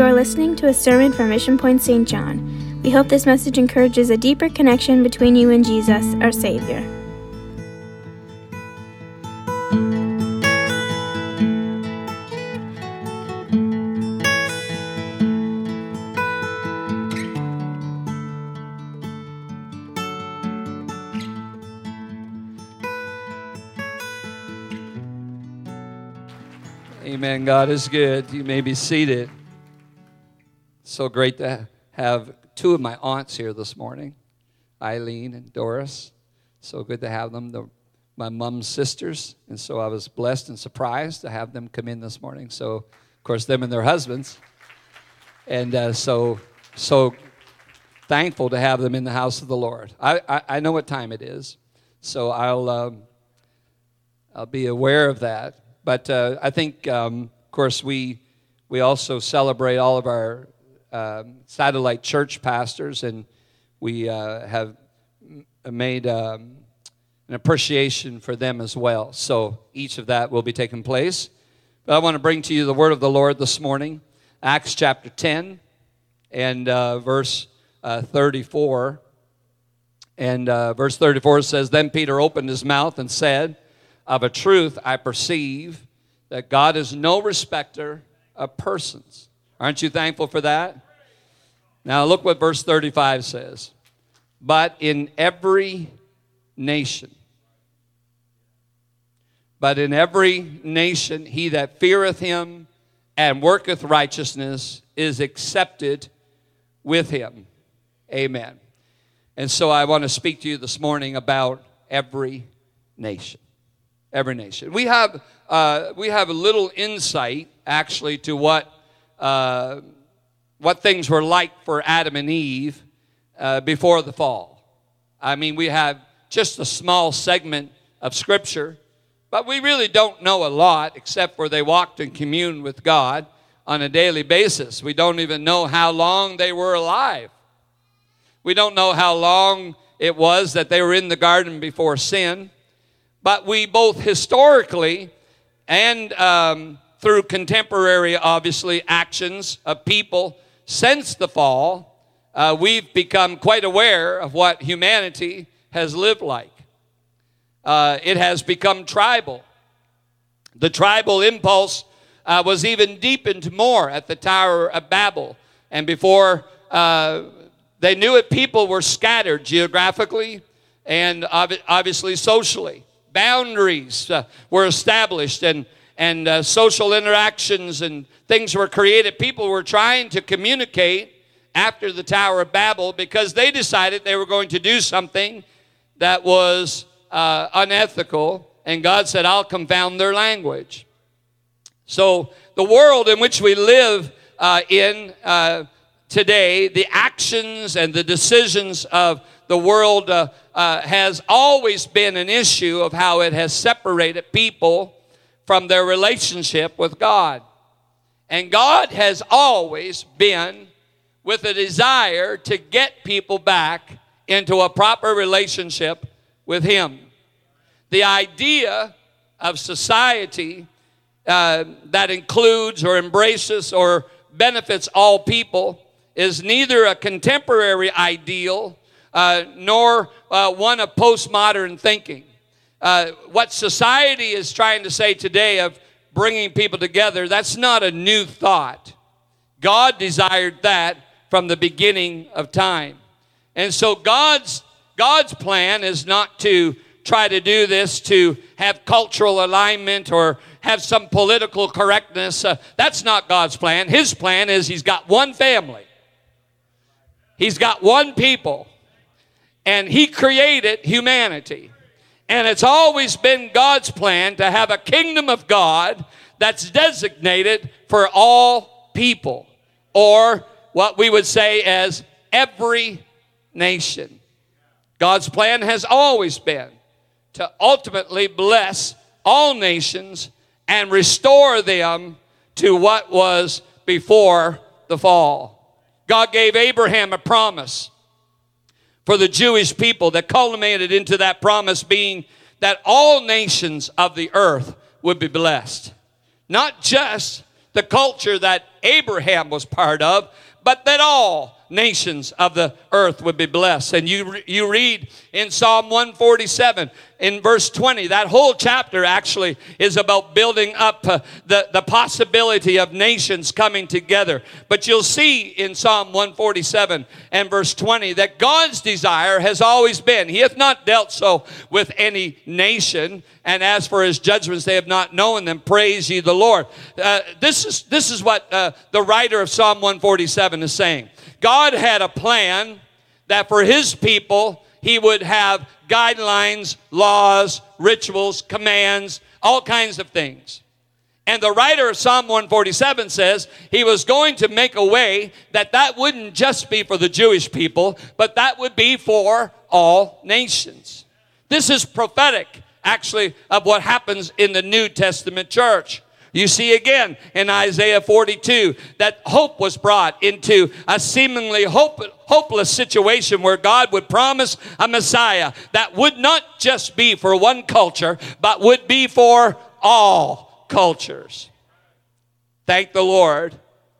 You are listening to a sermon from Mission Point St. John. We hope this message encourages a deeper connection between you and Jesus, our Savior. Amen. God is good. You may be seated. So great to have two of my aunts here this morning, Eileen and Doris. So good to have them, the, my mom's sisters. And so I was blessed and surprised to have them come in this morning. So, of course, them and their husbands. And uh, so, so thankful to have them in the house of the Lord. I, I, I know what time it is, so I'll, um, I'll be aware of that. But uh, I think, um, of course, we, we also celebrate all of our um, satellite church pastors, and we uh, have made um, an appreciation for them as well. So each of that will be taking place. But I want to bring to you the word of the Lord this morning, Acts chapter 10 and uh, verse uh, 34. And uh, verse 34 says, Then Peter opened his mouth and said, Of a truth I perceive that God is no respecter of persons Aren't you thankful for that? Now, look what verse 35 says. But in every nation, but in every nation, he that feareth him and worketh righteousness is accepted with him. Amen. And so I want to speak to you this morning about every nation. Every nation. We have, uh, we have a little insight, actually, to what uh, what things were like for Adam and Eve uh, before the fall. I mean, we have just a small segment of Scripture, but we really don't know a lot except for they walked and communed with God on a daily basis. We don't even know how long they were alive. We don't know how long it was that they were in the garden before sin, but we both historically and um, through contemporary, obviously, actions of people since the fall, uh, we've become quite aware of what humanity has lived like. Uh, it has become tribal. The tribal impulse uh, was even deepened more at the Tower of Babel. And before uh, they knew it, people were scattered geographically and obviously socially. Boundaries uh, were established and and uh, social interactions and things were created. People were trying to communicate after the Tower of Babel because they decided they were going to do something that was uh, unethical, and God said, I'll confound their language. So, the world in which we live uh, in uh, today, the actions and the decisions of the world uh, uh, has always been an issue of how it has separated people from their relationship with God. And God has always been with a desire to get people back into a proper relationship with Him. The idea of society uh, that includes or embraces or benefits all people is neither a contemporary ideal uh, nor uh, one of postmodern thinking uh, what society is trying to say today of bringing people together, that's not a new thought. God desired that from the beginning of time. And so God's God's plan is not to try to do this to have cultural alignment or have some political correctness. Uh, that's not God's plan. His plan is He's got one family, He's got one people, and He created humanity. And it's always been God's plan to have a kingdom of God that's designated for all people, or what we would say as every nation. God's plan has always been to ultimately bless all nations and restore them to what was before the fall. God gave Abraham a promise for the Jewish people that culminated into that promise being that all nations of the earth would be blessed. Not just the culture that Abraham was part of, but that all nations of the earth would be blessed. And you, you read in Psalm 147 in verse 20, that whole chapter actually is about building up uh, the, the possibility of nations coming together. But you'll see in Psalm 147 and verse 20 that God's desire has always been, He hath not dealt so with any nation, and as for His judgments, they have not known them. Praise ye the Lord. Uh, this, is, this is what uh, the writer of Psalm 147 is saying. God had a plan that for his people, he would have guidelines, laws, rituals, commands, all kinds of things. And the writer of Psalm 147 says he was going to make a way that that wouldn't just be for the Jewish people, but that would be for all nations. This is prophetic, actually, of what happens in the New Testament church. You see again in Isaiah 42 that hope was brought into a seemingly hope, hopeless situation where God would promise a Messiah that would not just be for one culture, but would be for all cultures. Thank the Lord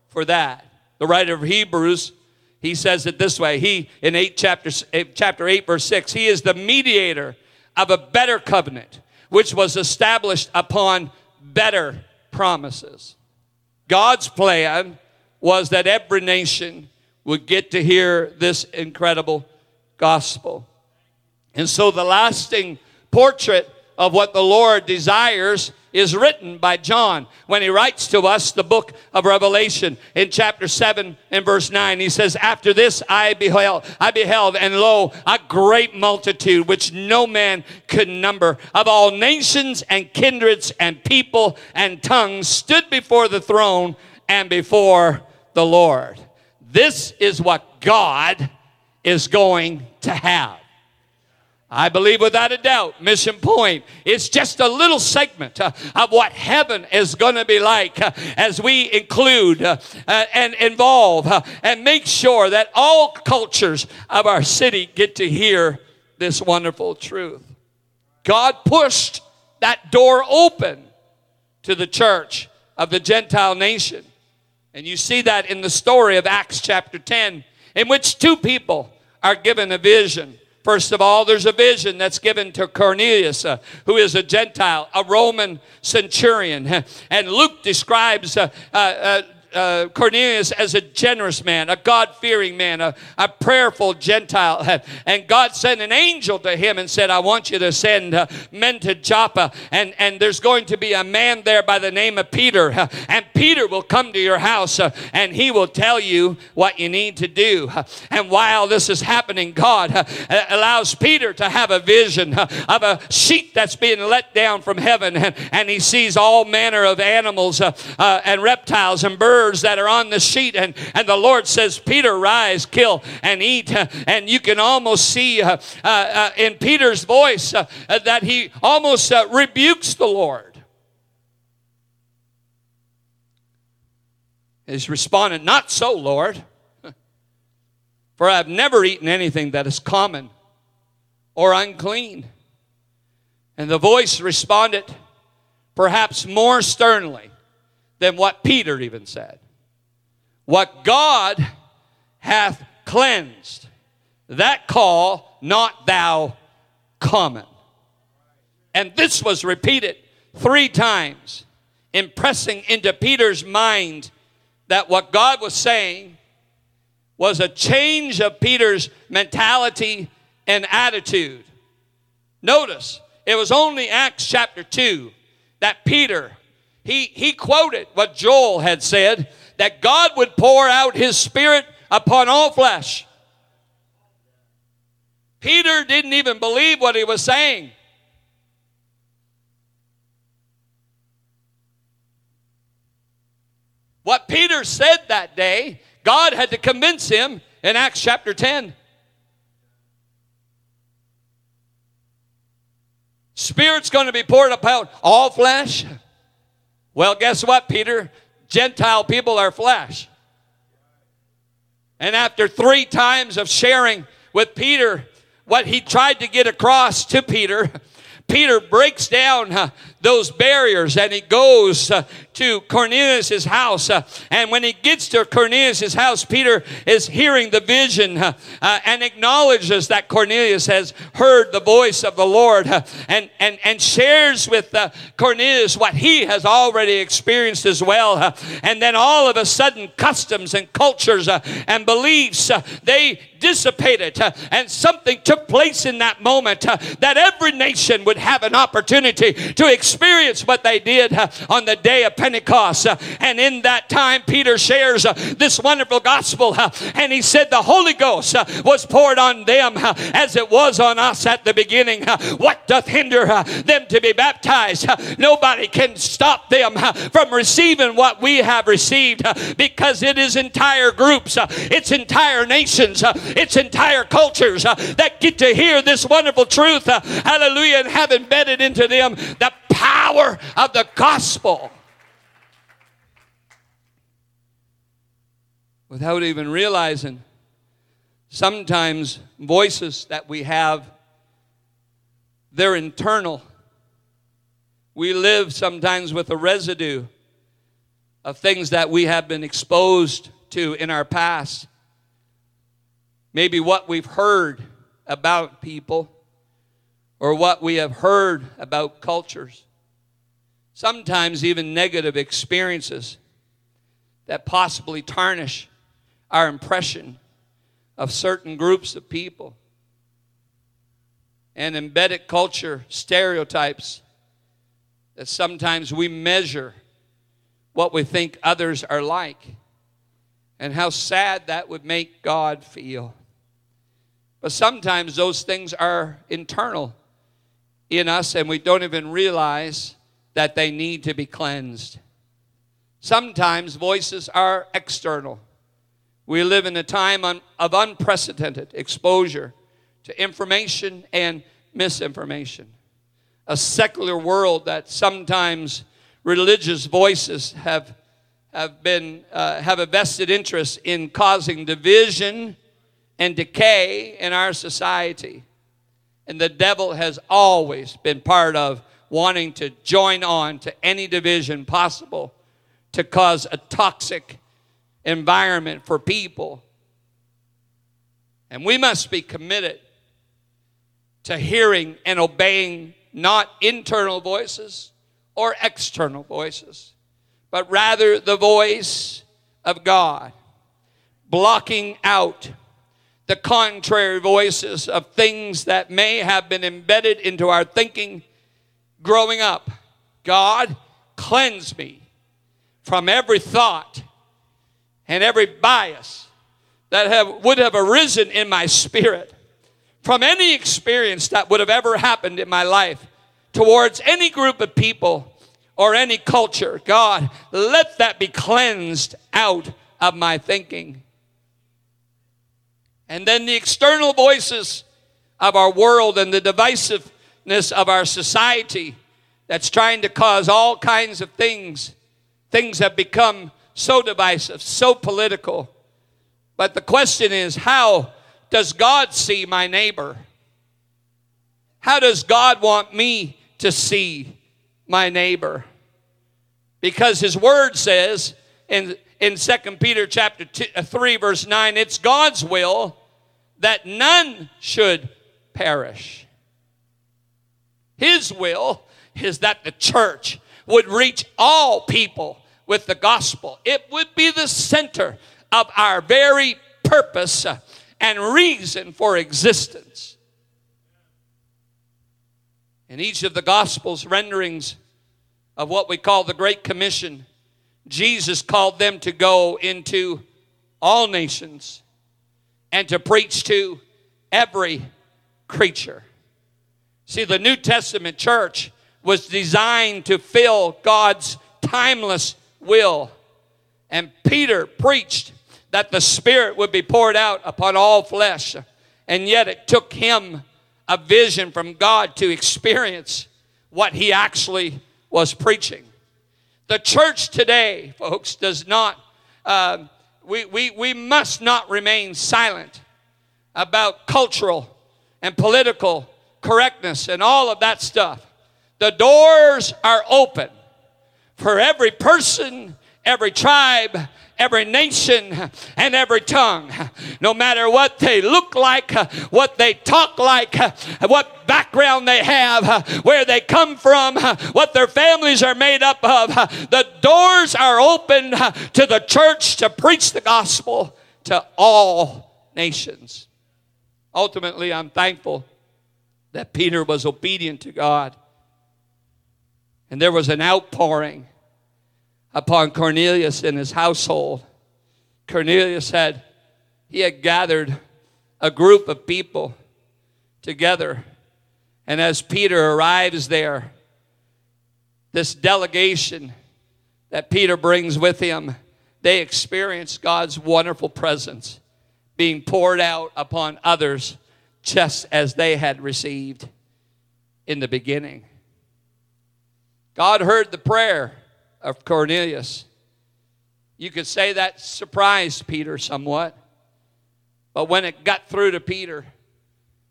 for that. The writer of Hebrews, he says it this way. He, in 8 chapter, eh, chapter 8, verse 6, he is the mediator of a better covenant, which was established upon better promises. God's plan was that every nation would get to hear this incredible gospel. And so the lasting portrait of what the Lord desires is written by John when he writes to us the book of Revelation in chapter 7 and verse 9. He says, After this I beheld, I beheld, and lo, a great multitude which no man could number of all nations and kindreds and people and tongues stood before the throne and before the Lord. This is what God is going to have. I believe without a doubt, Mission Point is just a little segment uh, of what heaven is going to be like uh, as we include uh, uh and involve uh, and make sure that all cultures of our city get to hear this wonderful truth. God pushed that door open to the church of the Gentile nation. And you see that in the story of Acts chapter 10, in which two people are given a vision. First of all, there's a vision that's given to Cornelius, uh, who is a Gentile, a Roman centurion. And Luke describes uh, uh, uh Cornelius as a generous man, a God fearing man, a, a, prayerful Gentile. And God sent an angel to him and said, I want you to send uh, men to Joppa. And, and there's going to be a man there by the name of Peter. And Peter will come to your house uh, and he will tell you what you need to do. And while this is happening, God uh, allows Peter to have a vision uh, of a sheep that's being let down from heaven. And, he sees all manner of animals and reptiles and birds that are on the sheet. And, and the Lord says, Peter, rise, kill, and eat. And you can almost see uh, uh, uh in Peter's voice uh, that he almost uh, rebukes the Lord. He's responded, Not so, Lord, for I have never eaten anything that is common or unclean. And the voice responded, perhaps more sternly than what Peter even said. What God hath cleansed, that call not thou common. And this was repeated three times, impressing into Peter's mind that what God was saying was a change of Peter's mentality and attitude. Notice, it was only Acts chapter 2 that Peter he, he quoted what Joel had said that God would pour out his spirit upon all flesh. Peter didn't even believe what he was saying. What Peter said that day, God had to convince him in Acts chapter 10. Spirit's going to be poured upon all flesh. Well, guess what, Peter? Gentile people are flesh. And after three times of sharing with Peter what he tried to get across to Peter, Peter breaks down those barriers and he goes uh, to Cornelius' house. Uh, and when he gets to Cornelius' house, Peter is hearing the vision uh, uh and acknowledges that Cornelius has heard the voice of the Lord uh, and, and, and shares with uh, Cornelius what he has already experienced as well. and then all of a sudden, customs and cultures and beliefs, they dissipated and something took place in that moment that every nation would have an opportunity to experience what they did uh, on the day of Pentecost. Uh, and in that time, Peter shares uh, this wonderful gospel uh, and he said the Holy Ghost was poured on them as it was on us at the beginning. what doth hinder them to be baptized? Nobody can stop them from receiving what we have received because it is entire groups, it's entire nations, it's entire cultures uh, that get to hear this wonderful truth, uh, hallelujah, and have embedded into them the power of the gospel. Without even realizing, sometimes voices that we have, they're internal. We live sometimes with a residue of things that we have been exposed to in our past maybe what we've heard about people or what we have heard about cultures. Sometimes even negative experiences that possibly tarnish our impression of certain groups of people. And embedded culture stereotypes that sometimes we measure what we think others are like and how sad that would make God feel. But sometimes those things are internal in us and we don't even realize that they need to be cleansed. Sometimes voices are external. We live in a time of unprecedented exposure to information and misinformation. A secular world that sometimes religious voices have, have, been, uh, have a vested interest in causing division and decay in our society. And the devil has always been part of wanting to join on to any division possible to cause a toxic environment for people. And we must be committed to hearing and obeying not internal voices or external voices, but rather the voice of God, blocking out the contrary voices of things that may have been embedded into our thinking growing up. God, cleanse me from every thought and every bias that have, would have arisen in my spirit from any experience that would have ever happened in my life towards any group of people or any culture. God, let that be cleansed out of my thinking. And then the external voices of our world and the divisiveness of our society that's trying to cause all kinds of things. Things have become so divisive, so political. But the question is how does God see my neighbor? How does God want me to see my neighbor? Because his word says in, in 2 Peter chapter two, uh, 3 verse 9, it's God's will that none should perish. His will is that the church would reach all people with the gospel. It would be the center of our very purpose and reason for existence. In each of the Gospels renderings of what we call the Great Commission, Jesus called them to go into all nations and to preach to every creature. See, the New Testament church was designed to fill God's timeless will. And Peter preached that the Spirit would be poured out upon all flesh. And yet it took him a vision from God to experience what he actually was preaching. The church today, folks, does not uh, we, we, we must not remain silent about cultural and political correctness and all of that stuff. The doors are open for every person, every tribe, every nation, and every tongue. No matter what they look like, what they talk like, what background they have, where they come from, what their families are made up of, the doors are open to the church to preach the gospel to all nations. Ultimately, I'm thankful that Peter was obedient to God. And there was an outpouring upon Cornelius and his household. Cornelius had he had gathered a group of people together. And as Peter arrives there, this delegation that Peter brings with him, they experience God's wonderful presence being poured out upon others just as they had received in the beginning. God heard the prayer of Cornelius. You could say that surprised Peter somewhat. But when it got through to Peter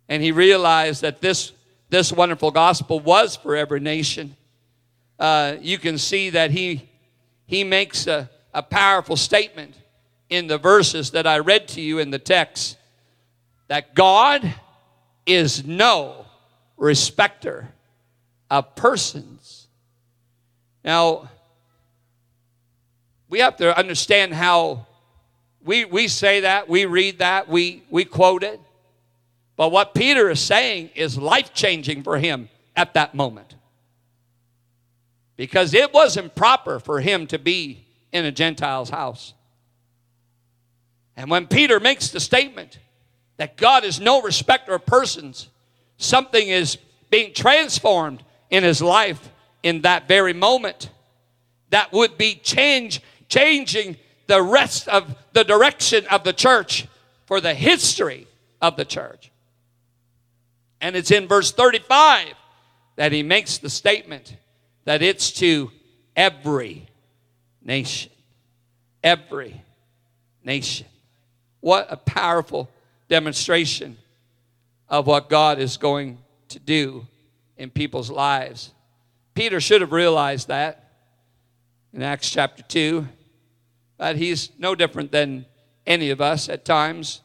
and he realized that this, this wonderful gospel was for every nation, uh, you can see that he, he makes a, a powerful statement in the verses that I read to you in the text that God is no respecter of persons. Now, we have to understand how we, we say that, we read that, we, we quote it. But what Peter is saying is life changing for him at that moment. Because it wasn't proper for him to be in a Gentile's house. And when Peter makes the statement that God is no respecter of persons, something is being transformed in his life in that very moment that would be change changing the rest of the direction of the church for the history of the church. And it's in verse 35 that he makes the statement that it's to every nation. Every nation. What a powerful demonstration of what God is going to do in people's lives. Peter should have realized that in Acts chapter 2 but he's no different than any of us at times.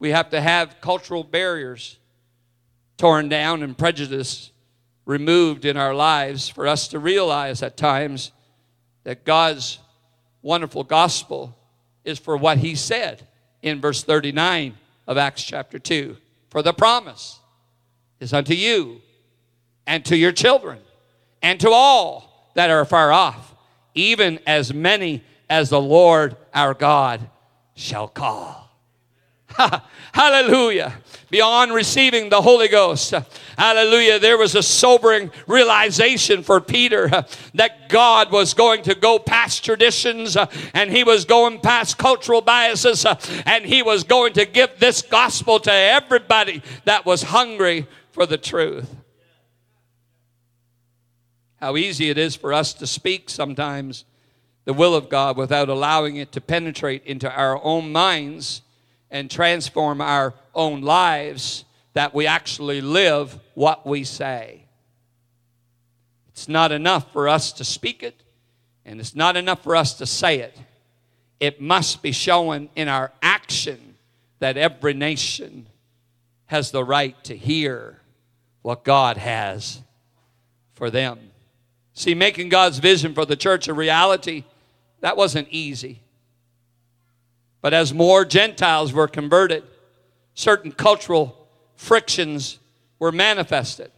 We have to have cultural barriers torn down and prejudice removed in our lives for us to realize at times that God's wonderful gospel is for what he said in verse 39 of Acts chapter 2. For the promise is unto you and to your children and to all that are far off, even as many as the Lord our God shall call. Hallelujah. Beyond receiving the Holy Ghost, hallelujah, there was a sobering realization for Peter uh, that God was going to go past traditions uh, and he was going past cultural biases uh, and he was going to give this gospel to everybody that was hungry for the truth. How easy it is for us to speak sometimes the will of God without allowing it to penetrate into our own minds and transform our own lives that we actually live what we say. It's not enough for us to speak it, and it's not enough for us to say it. It must be shown in our action that every nation has the right to hear what God has for them. See, making God's vision for the church a reality that wasn't easy. But as more Gentiles were converted, certain cultural frictions were manifested.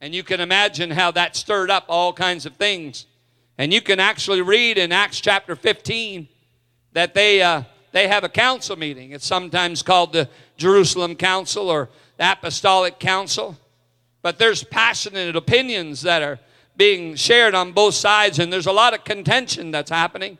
And you can imagine how that stirred up all kinds of things. And you can actually read in Acts chapter 15 that they, uh, they have a council meeting. It's sometimes called the Jerusalem Council or the Apostolic Council. But there's passionate opinions that are being shared on both sides, and there's a lot of contention that's happening.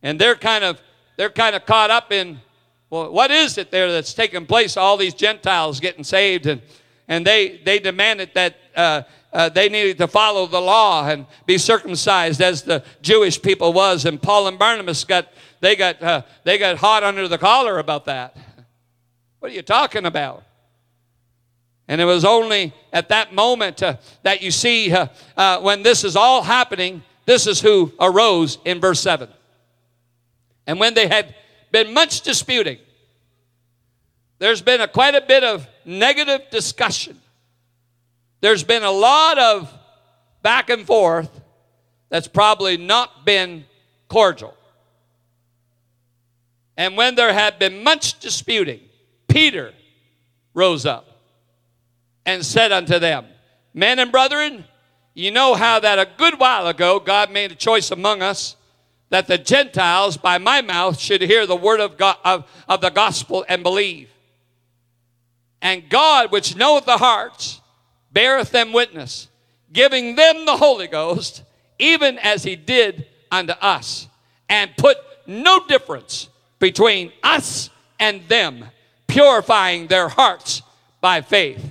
And they're kind of they're kind of caught up in well, what is it there that's taking place? All these Gentiles getting saved, and and they they demanded that uh, uh, they needed to follow the law and be circumcised as the Jewish people was. And Paul and Barnabas got they got uh, they got hot under the collar about that. What are you talking about? And it was only at that moment uh, that you see uh, uh, when this is all happening, this is who arose in verse 7. And when they had been much disputing, there's been a, quite a bit of negative discussion. There's been a lot of back and forth that's probably not been cordial. And when there had been much disputing, Peter rose up and said unto them, Men and brethren, you know how that a good while ago God made a choice among us that the Gentiles by my mouth should hear the word of, God, of, of the gospel and believe. And God, which knoweth the hearts, beareth them witness, giving them the Holy Ghost, even as he did unto us, and put no difference between us and them, purifying their hearts by faith.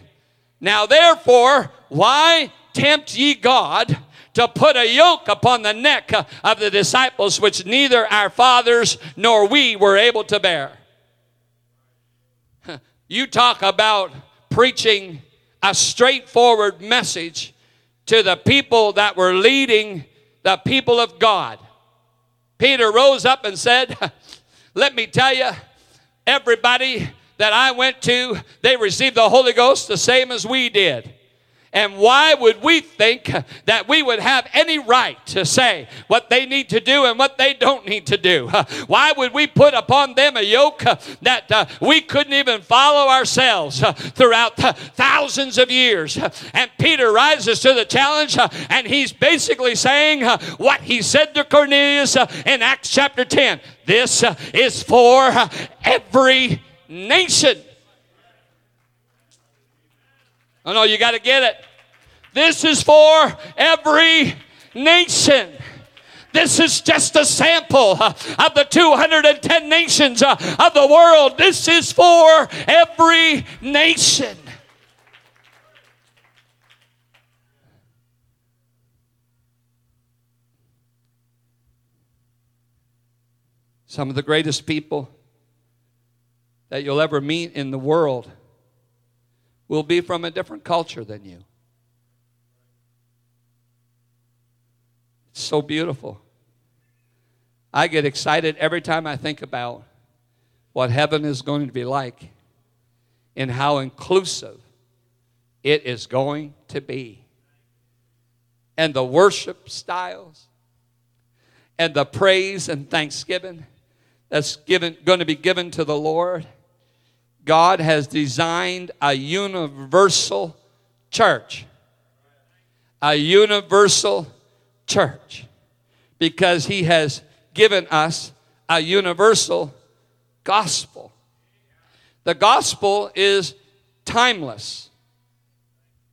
Now, therefore, why tempt ye God to put a yoke upon the neck of the disciples which neither our fathers nor we were able to bear? You talk about preaching a straightforward message to the people that were leading the people of God. Peter rose up and said, Let me tell you, everybody that I went to, they received the Holy Ghost the same as we did. And why would we think that we would have any right to say what they need to do and what they don't need to do? Why would we put upon them a yoke that uh, we couldn't even follow ourselves uh, throughout thousands of years? And Peter rises to the challenge uh, and he's basically saying what he said to Cornelius in Acts chapter 10 this is for every nation. Oh no, you got to get it. This is for every nation. This is just a sample uh, of the 210 nations uh, of the world. This is for every nation. Some of the greatest people that you'll ever meet in the world will be from a different culture than you. It's so beautiful. I get excited every time I think about what heaven is going to be like and how inclusive it is going to be. And the worship styles and the praise and thanksgiving that's given, going to be given to the Lord God has designed a universal church. A universal church. Because He has given us a universal gospel. The gospel is timeless.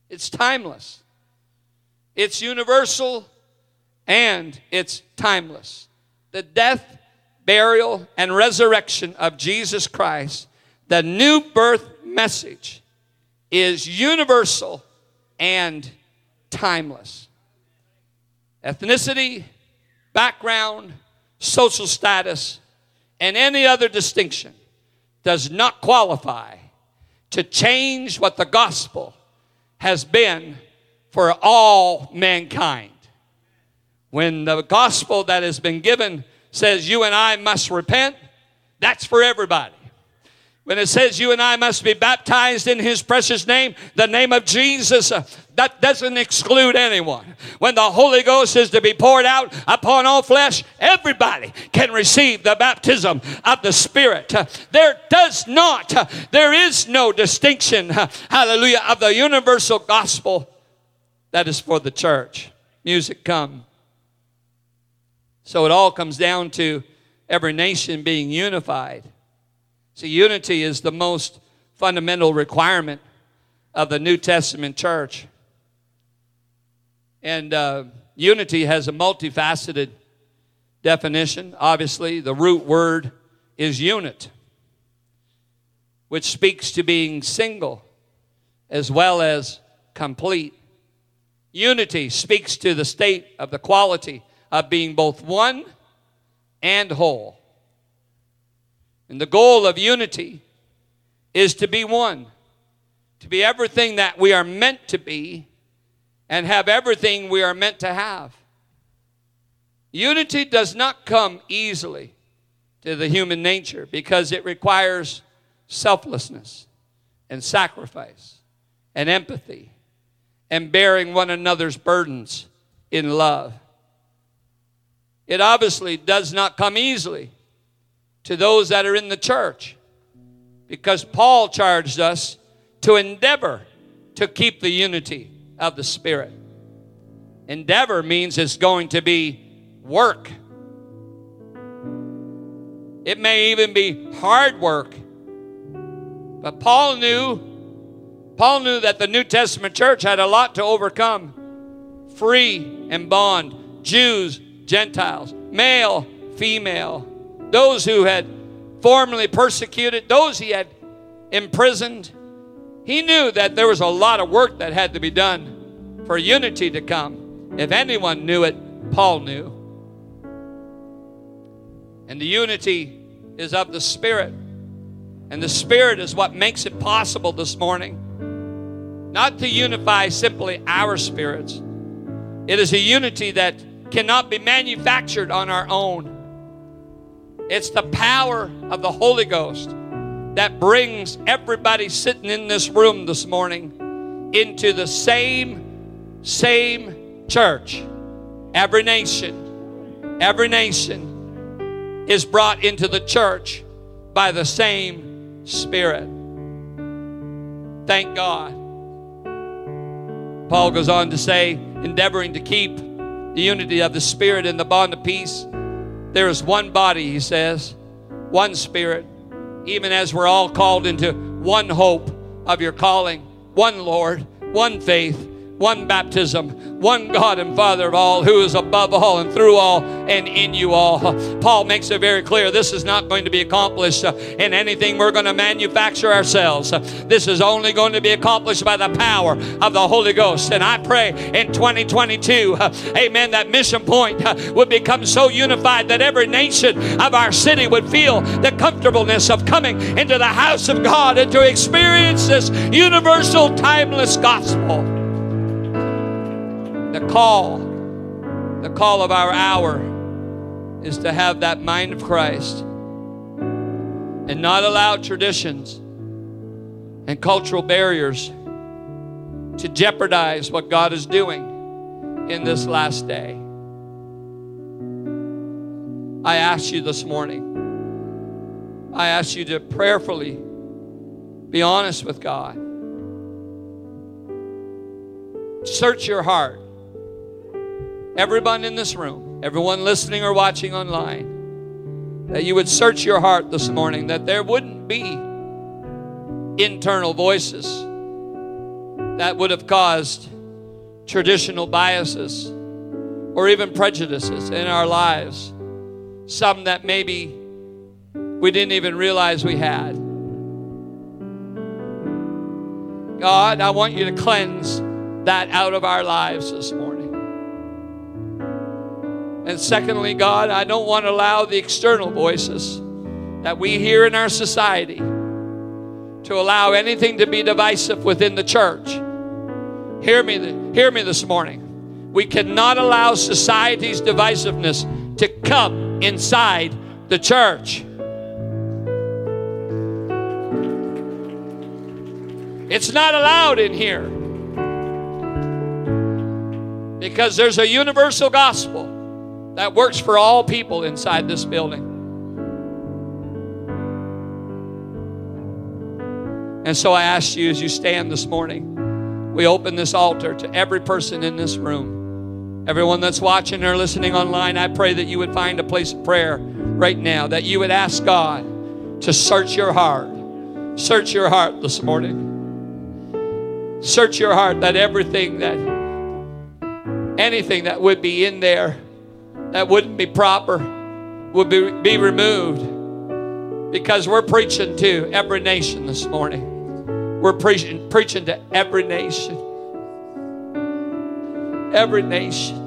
It's timeless. It's universal and it's timeless. The death, burial, and resurrection of Jesus Christ the new birth message is universal and timeless. Ethnicity, background, social status, and any other distinction does not qualify to change what the gospel has been for all mankind. When the gospel that has been given says you and I must repent, that's for everybody. When it says you and I must be baptized in his precious name, the name of Jesus, uh, that doesn't exclude anyone. When the Holy Ghost is to be poured out upon all flesh, everybody can receive the baptism of the Spirit. Uh, there does not, uh, there is no distinction, hallelujah, of the universal gospel that is for the church. Music come. So it all comes down to every nation being unified See, unity is the most fundamental requirement of the New Testament church. And uh, unity has a multifaceted definition. Obviously, the root word is unit, which speaks to being single as well as complete. Unity speaks to the state of the quality of being both one and whole. And the goal of unity is to be one. to be everything that we are meant to be and have everything we are meant to have. Unity does not come easily to the human nature because it requires selflessness and sacrifice and empathy and bearing one another's burdens in love. It obviously does not come easily to those that are in the church because Paul charged us to endeavor to keep the unity of the Spirit. Endeavor means it's going to be work. It may even be hard work. But Paul knew Paul knew that the New Testament church had a lot to overcome. Free and bond, Jews, Gentiles, male, female, those who had formerly persecuted, those he had imprisoned. He knew that there was a lot of work that had to be done for unity to come. If anyone knew it, Paul knew. And the unity is of the Spirit. And the Spirit is what makes it possible this morning. Not to unify simply our spirits, it is a unity that cannot be manufactured on our own. It's the power of the Holy Ghost that brings everybody sitting in this room this morning into the same, same church. Every nation, every nation is brought into the church by the same Spirit. Thank God. Paul goes on to say, endeavoring to keep the unity of the Spirit in the bond of peace. There is one body, he says, one Spirit, even as we're all called into one hope of your calling, one Lord, one faith one baptism, one God and Father of all, who is above all and through all and in you all. Paul makes it very clear this is not going to be accomplished in anything we're going to manufacture ourselves. This is only going to be accomplished by the power of the Holy Ghost. And I pray in 2022, uh, amen, that Mission Point would become so unified that every nation of our city would feel the comfortableness of coming into the house of God and to experience this universal, timeless gospel the call, the call of our hour is to have that mind of Christ and not allow traditions and cultural barriers to jeopardize what God is doing in this last day. I ask you this morning, I ask you to prayerfully be honest with God. Search your heart everyone in this room, everyone listening or watching online, that you would search your heart this morning, that there wouldn't be internal voices that would have caused traditional biases or even prejudices in our lives, some that maybe we didn't even realize we had. God, I want you to cleanse that out of our lives this morning. And secondly, God, I don't want to allow the external voices that we hear in our society to allow anything to be divisive within the church. Hear me, hear me this morning. We cannot allow society's divisiveness to come inside the church. It's not allowed in here because there's a universal gospel that works for all people inside this building. And so I ask you as you stand this morning, we open this altar to every person in this room. Everyone that's watching or listening online, I pray that you would find a place of prayer right now, that you would ask God to search your heart. Search your heart this morning. Search your heart that everything that, anything that would be in there that wouldn't be proper would be, be removed because we're preaching to every nation this morning. We're preaching, preaching to every nation. Every nation.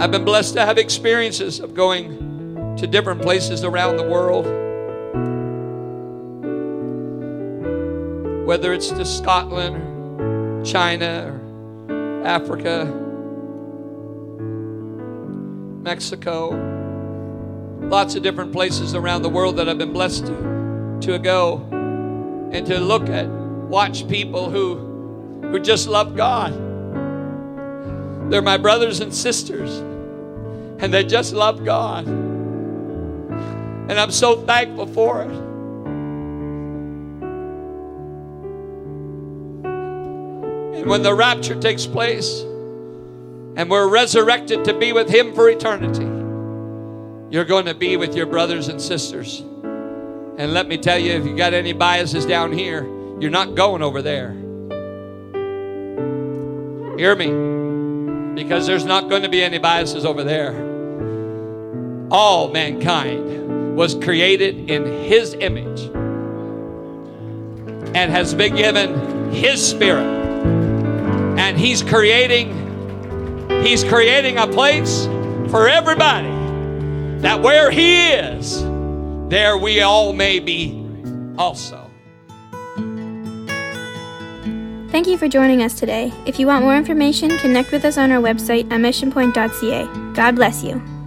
I've been blessed to have experiences of going to different places around the world. whether it's to Scotland or China or Africa, Mexico, lots of different places around the world that I've been blessed to, to go and to look at, watch people who, who just love God. They're my brothers and sisters, and they just love God. And I'm so thankful for it. And when the rapture takes place and we're resurrected to be with Him for eternity, you're going to be with your brothers and sisters. And let me tell you, if you got any biases down here, you're not going over there. Hear me? Because there's not going to be any biases over there. All mankind was created in His image and has been given His Spirit. And He's creating, He's creating a place for everybody that where He is, there we all may be also. Thank you for joining us today. If you want more information, connect with us on our website at missionpoint.ca. God bless you.